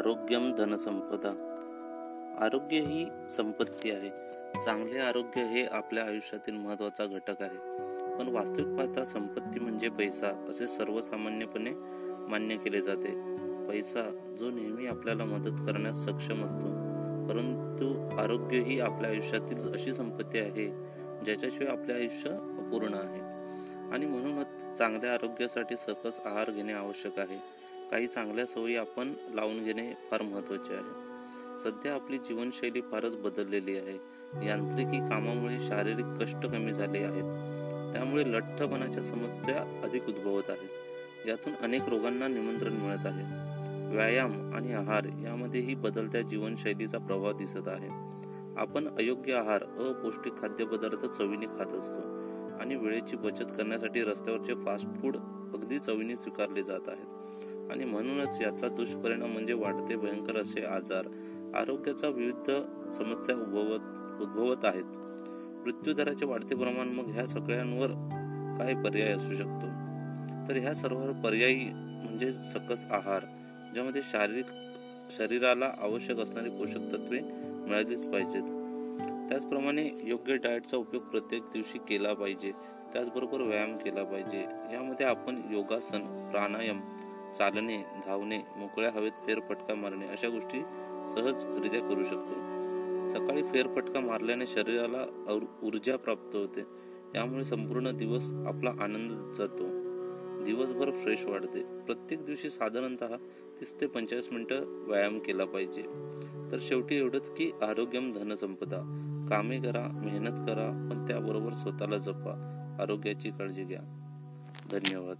आरोग्यम धनसंपदा. आरोग्य ही संपत्ती आहे. चांगले आरोग्य हे आपल्या आयुष्यातील महत्त्वाचा घटक आहे. पण वास्तविक पाहता संपत्ती म्हणजे पैसा असे सर्वसामान्यपणे मान्य केले जाते. पैसा जो नेहमी आपल्याला मदत करण्यास सक्षम असतो परंतु आरोग्य ही आपल्या आयुष्यातील अशी संपत्ती आहे ज्याच्याशिवाय आपले आयुष्य अपूर्ण आहे. आणि म्हणूनच चांगल्या आरोग्यासाठी सकस आहार घेणे आवश्यक आहे. काही चांगल्या सवयी आपण लावून घेणे फार महत्त्वाचे आहे. सध्या आपली जीवनशैली फारच बदललेली आहे. यांत्रिकी कामामुळे शारीरिक कष्ट कमी झाले आहेत. त्यामुळे लठ्ठपणाच्या समस्या अधिक उद्भवत आहेत. यातून अनेक रोगांना निमंत्रण मिळत आहे. व्यायाम आणि आहार यामध्येही बदलत्या जीवनशैलीचा प्रभाव दिसत आहे. आपण अयोग्य आहार अपौष्टिक खाद्यपदार्थ चवीने खात असतो आणि वेळेची बचत करण्यासाठी रस्त्यावरचे फास्ट फूड अगदी चवीने स्वीकारले जात आहेत. आणि म्हणूनच याचा दुष्परिणाम म्हणजे वाढते भयंकर असे आजार. आरोग्याचा विविध समस्या उद्भवत उद्भवत आहेत. मृत्यूदराचे वाढते प्रमाण मग ह्या सगळ्यांवर काय पर्याय असू शकतो? तर ह्या सर्व पर्यायी म्हणजे सकस आहार ज्यामध्ये शारीरिक शरीराला आवश्यक असणारी पोषक तत्वे मिळालीच पाहिजेत. त्याचप्रमाणे योग्य डाएटचा उपयोग प्रत्येक दिवशी केला पाहिजे. त्याचबरोबर व्यायाम केला पाहिजे. यामध्ये आपण योगासन प्राणायाम चालणे धावणे मोकळ्या हवेत फेरफटका मारणे अशा गोष्टी सहजरित्या करू शकतो. सकाळी फेरफटका मारल्याने शरीराला ऊर्जा प्राप्त होते. यामुळे संपूर्ण दिवस आपला आनंद जातो. दिवसभर फ्रेश वाढते. प्रत्येक दिवशी साधारणतः तीस ते पंचेचाळीस मिनटं व्यायाम केला पाहिजे. तर शेवटी एवढंच की आरोग्यम धनसंपदा कामे करा मेहनत करा पण त्याबरोबर स्वतःला जपा. आरोग्याची काळजी घ्या. धन्यवाद.